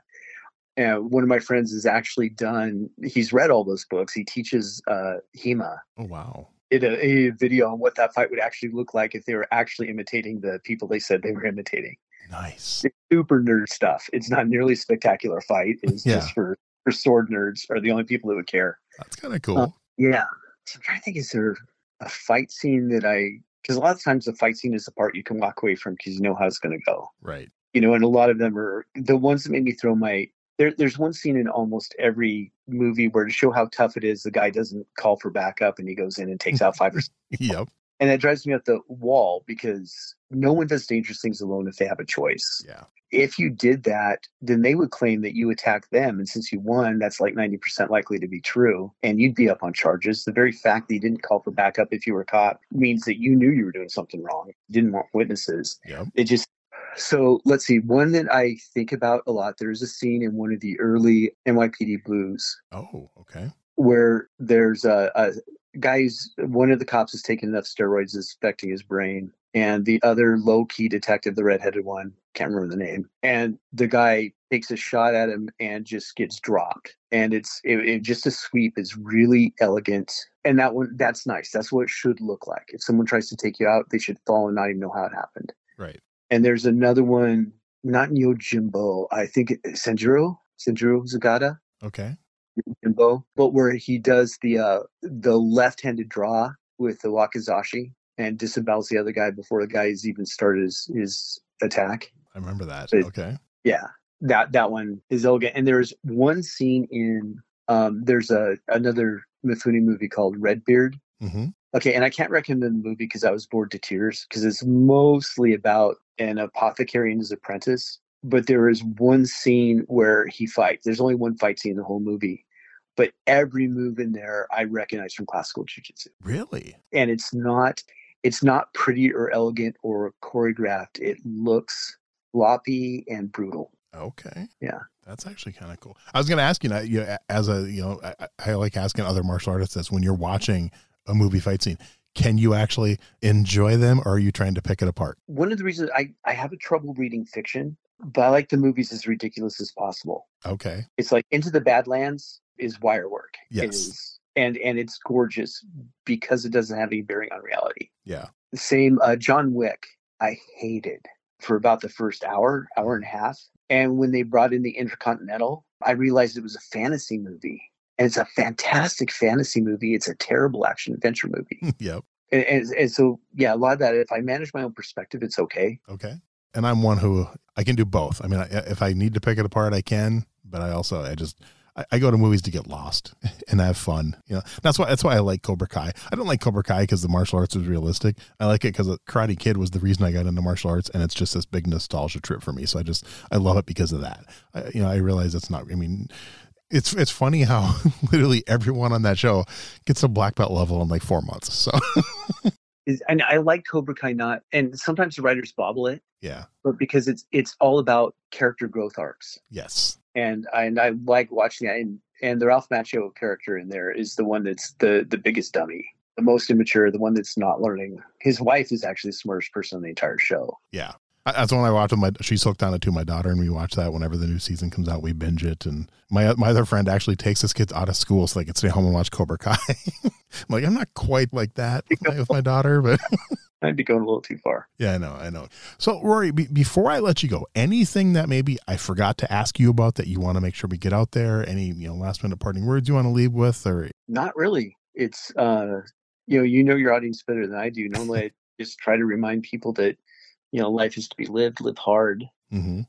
And one of my friends has actually done. He's read all those books. He teaches uh, HEMA. Oh wow! Did a, a video on what that fight would actually look like if they were actually imitating the people they said they were imitating. Nice. It's super nerd stuff. It's not nearly spectacular fight. It's yeah. just for, for sword nerds are the only people who would care. That's kind of cool. Uh, yeah. So I'm trying to think, is there a fight scene that I, because a lot of times the fight scene is the part you can walk away from because you know how it's going to go. Right. You know, and a lot of them are the ones that made me throw my, there, there's one scene in almost every movie where to show how tough it is, the guy doesn't call for backup and he goes in and takes out five or six. yep. And that drives me up the wall because no one does dangerous things alone if they have a choice. Yeah. If you did that, then they would claim that you attacked them. And since you won, that's like 90% likely to be true. And you'd be up on charges. The very fact that you didn't call for backup if you were caught means that you knew you were doing something wrong. You didn't want witnesses. Yeah. It just so let's see. One that I think about a lot. There's a scene in one of the early NYPD Blues. Oh, okay. Where there's a, a guys, one of the cops has taken enough steroids, is affecting his brain, and the other low key detective, the redheaded one, can't remember the name, and the guy takes a shot at him and just gets dropped. And it's it, it just a sweep is really elegant, and that one that's nice. That's what it should look like. If someone tries to take you out, they should fall and not even know how it happened. Right. And there's another one, not in Yojimbo. I think Sanjuro Sanjuro Zagata. Okay. Jimbo, but where he does the uh, the left-handed draw with the wakizashi and disembowels the other guy before the guy has even started his, his attack. I remember that. Okay. Yeah, that that one is elegant. And there's one scene in um, there's a another Mifune movie called Redbeard. Mm-hmm. Okay, and I can't recommend the movie because I was bored to tears because it's mostly about an apothecary and his apprentice. But there is one scene where he fights. There's only one fight scene in the whole movie, but every move in there I recognize from classical jujitsu. Really? And it's not it's not pretty or elegant or choreographed. It looks floppy and brutal. Okay. Yeah. That's actually kind of cool. I was going to ask you, you know, as a, you know, I, I like asking other martial artists this when you're watching a movie fight scene, can you actually enjoy them or are you trying to pick it apart? One of the reasons I, I have a trouble reading fiction, but I like the movies as ridiculous as possible. Okay. It's like Into the Badlands is wire work. Yes. and and it's gorgeous because it doesn't have any bearing on reality. Yeah. Same uh, John Wick, I hated for about the first hour, hour and a half. And when they brought in the Intercontinental, I realized it was a fantasy movie. And it's a fantastic fantasy movie. It's a terrible action adventure movie. yep. And, and, and so, yeah, a lot of that, if I manage my own perspective, it's okay. Okay. And I'm one who I can do both. I mean, if I need to pick it apart, I can. But I also, I just, I, I, go to movies to get lost and have fun. You know, that's why that's why I like Cobra Kai. I don't like Cobra Kai because the martial arts was realistic. I like it because uh, Karate Kid was the reason I got into martial arts, and it's just this big nostalgia trip for me. So I just I love it because of that. I, you know, I realize it's not. I mean, it's it's funny how literally everyone on that show gets a black belt level in like four months. So. Is, and I like Cobra Kai not, and sometimes the writers bobble it. Yeah. But because it's it's all about character growth arcs. Yes and I, and I like watching that. And, and the Ralph Macchio character in there is the one that's the the biggest dummy, the most immature, the one that's not learning. His wife is actually the smartest person in the entire show. Yeah. That's one I watch with my. She's hooked on it to my daughter, and we watch that whenever the new season comes out. We binge it, and my my other friend actually takes his kids out of school so they can stay home and watch Cobra Kai. I'm like, I'm not quite like that with my, with my daughter, but I'd be going a little too far. Yeah, I know, I know. So, Rory, be, before I let you go, anything that maybe I forgot to ask you about that you want to make sure we get out there? Any you know last minute parting words you want to leave with, or not really? It's uh, you know, you know your audience better than I do. Normally, I just try to remind people that you know life is to be lived, live hard. Mm-hmm.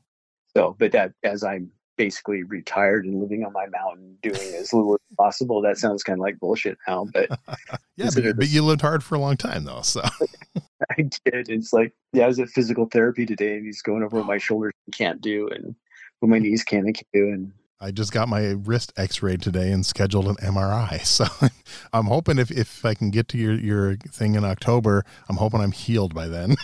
So, but that as I'm basically retired and living on my mountain doing as little as possible. That sounds kind of like bullshit now, but yeah, but, but, you lived hard for a long time though. So I did. It's like, yeah, I was at physical therapy today and he's going over what my shoulders can't do and what my knees can't do. And I just got my wrist x-rayed today and scheduled an MRI. So I'm hoping if, if I can get to your, your thing in October, I'm hoping I'm healed by then.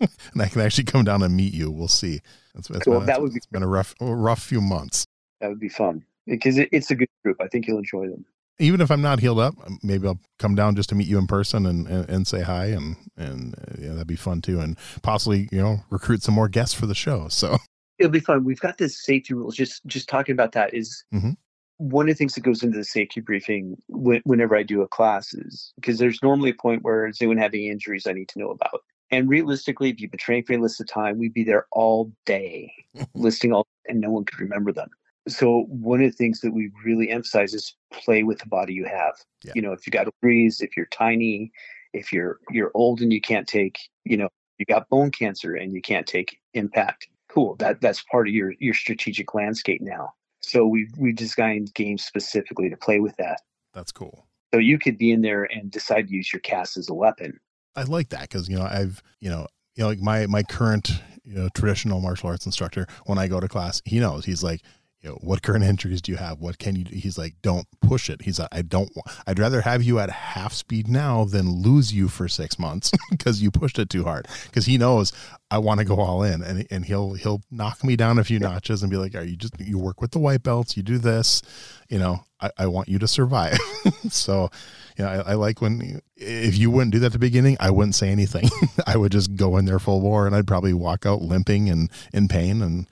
and I can actually come down and meet you. We'll see. That's, that's well, been, that would be, been a rough, rough few months. That would be fun because it, it's a good group. I think you'll enjoy them. Even if I'm not healed up, maybe I'll come down just to meet you in person and, and, and say hi, and and uh, yeah, that'd be fun too, and possibly you know recruit some more guests for the show. So it'll be fun. We've got this safety rules. Just just talking about that is mm-hmm. one of the things that goes into the safety briefing whenever I do a class is because there's normally a point where is anyone having injuries I need to know about. And realistically, if you've been training for a list of time, we'd be there all day listing all, and no one could remember them. So one of the things that we really emphasize is play with the body you have. Yeah. You know, if you got a breeze, if you're tiny, if you're you're old and you can't take, you know, you got bone cancer and you can't take impact. Cool. That that's part of your your strategic landscape now. So we we designed games specifically to play with that. That's cool. So you could be in there and decide to use your cast as a weapon. I like that because you know I've you know you know like my my current you know traditional martial arts instructor when I go to class he knows. He's like you know what current injuries do you have? What can you do? he's like don't push it. He's like i don't want, i'd rather have you at half speed now than lose you for six months because you pushed it too hard. Because he knows i want to go all in and, and he'll he'll knock me down a few notches and be like are you just you work with the white belts you do this you know i, I want you to survive. So you know I, I like when if you wouldn't do that at the beginning i wouldn't say anything. I would just go in there full bore and i'd probably walk out limping and in pain and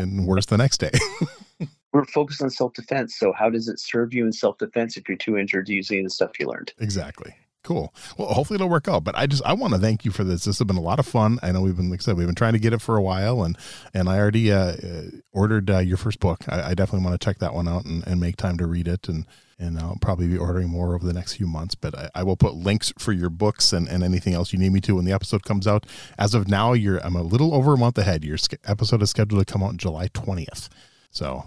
and worse the next day we're focused on self defense. So how does it serve you in self defense if you're too injured using the stuff you learned? Exactly. Cool. Well, hopefully it'll work out. But I just I want to thank you for this. This has been a lot of fun. I know we've been like I said we've been trying to get it for a while, and and I already uh, uh ordered uh, your first book. I, I definitely want to check that one out and, and make time to read it. And and I'll probably be ordering more over the next few months. But I, I, will put links for your books and, and anything else you need me to when the episode comes out. As of now, you're I'm a little over a month ahead. Your episode is scheduled to come out July 20th. So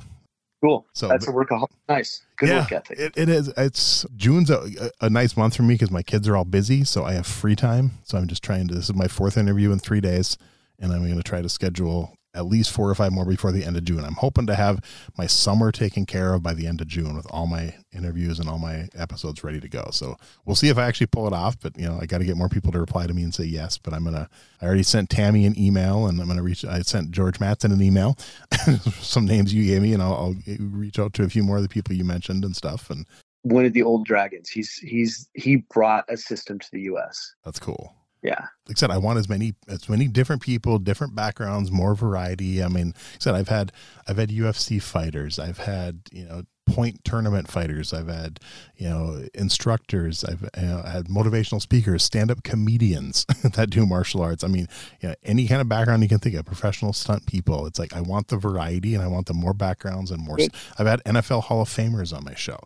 Cool. So that's a workaholic. Nice. Good yeah, work ethic. It, it is. It's June's a, a nice month for me because my kids are all busy, so I have free time. So I'm just trying to. This is my fourth interview in three days, and I'm going to try to schedule at least four or five more before the end of June. I'm hoping to have my summer taken care of by the end of June with all my interviews and all my episodes ready to go. So we'll see if I actually pull it off. But you know, I got to get more people to reply to me and say yes. But I'm gonna. I already sent Tammy an email, and I'm gonna reach. I sent George Mattson an email, some names you gave me, and I'll, I'll reach out to a few more of the people you mentioned and stuff. And one of the old dragons. He's he's he brought a system to the U.S. That's cool yeah like i said i want as many as many different people different backgrounds more variety i mean like i said i've had i've had ufc fighters i've had you know point tournament fighters. I've had, you know, instructors. I've had motivational speakers, stand up comedians that do martial arts. I mean, you know, any kind of background you can think of, professional stunt people. It's like, I want the variety and I want the more backgrounds and more. I've had NFL Hall of Famers on my show,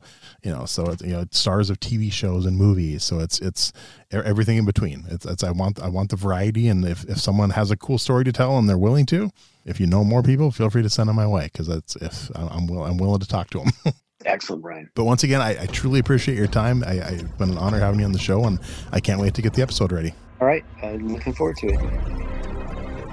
you know, so it's, you know, stars of TV shows and movies. So it's, it's everything in between. It's, it's, I want, I want the variety. And if, if someone has a cool story to tell and they're willing to, if you know more people, feel free to send them my way because that's if I'm will, I'm willing to talk to them. Excellent, Brian. But once again, I, I truly appreciate your time. I, I've been an honor having you on the show, and I can't wait to get the episode ready. All right. I'm looking forward to it.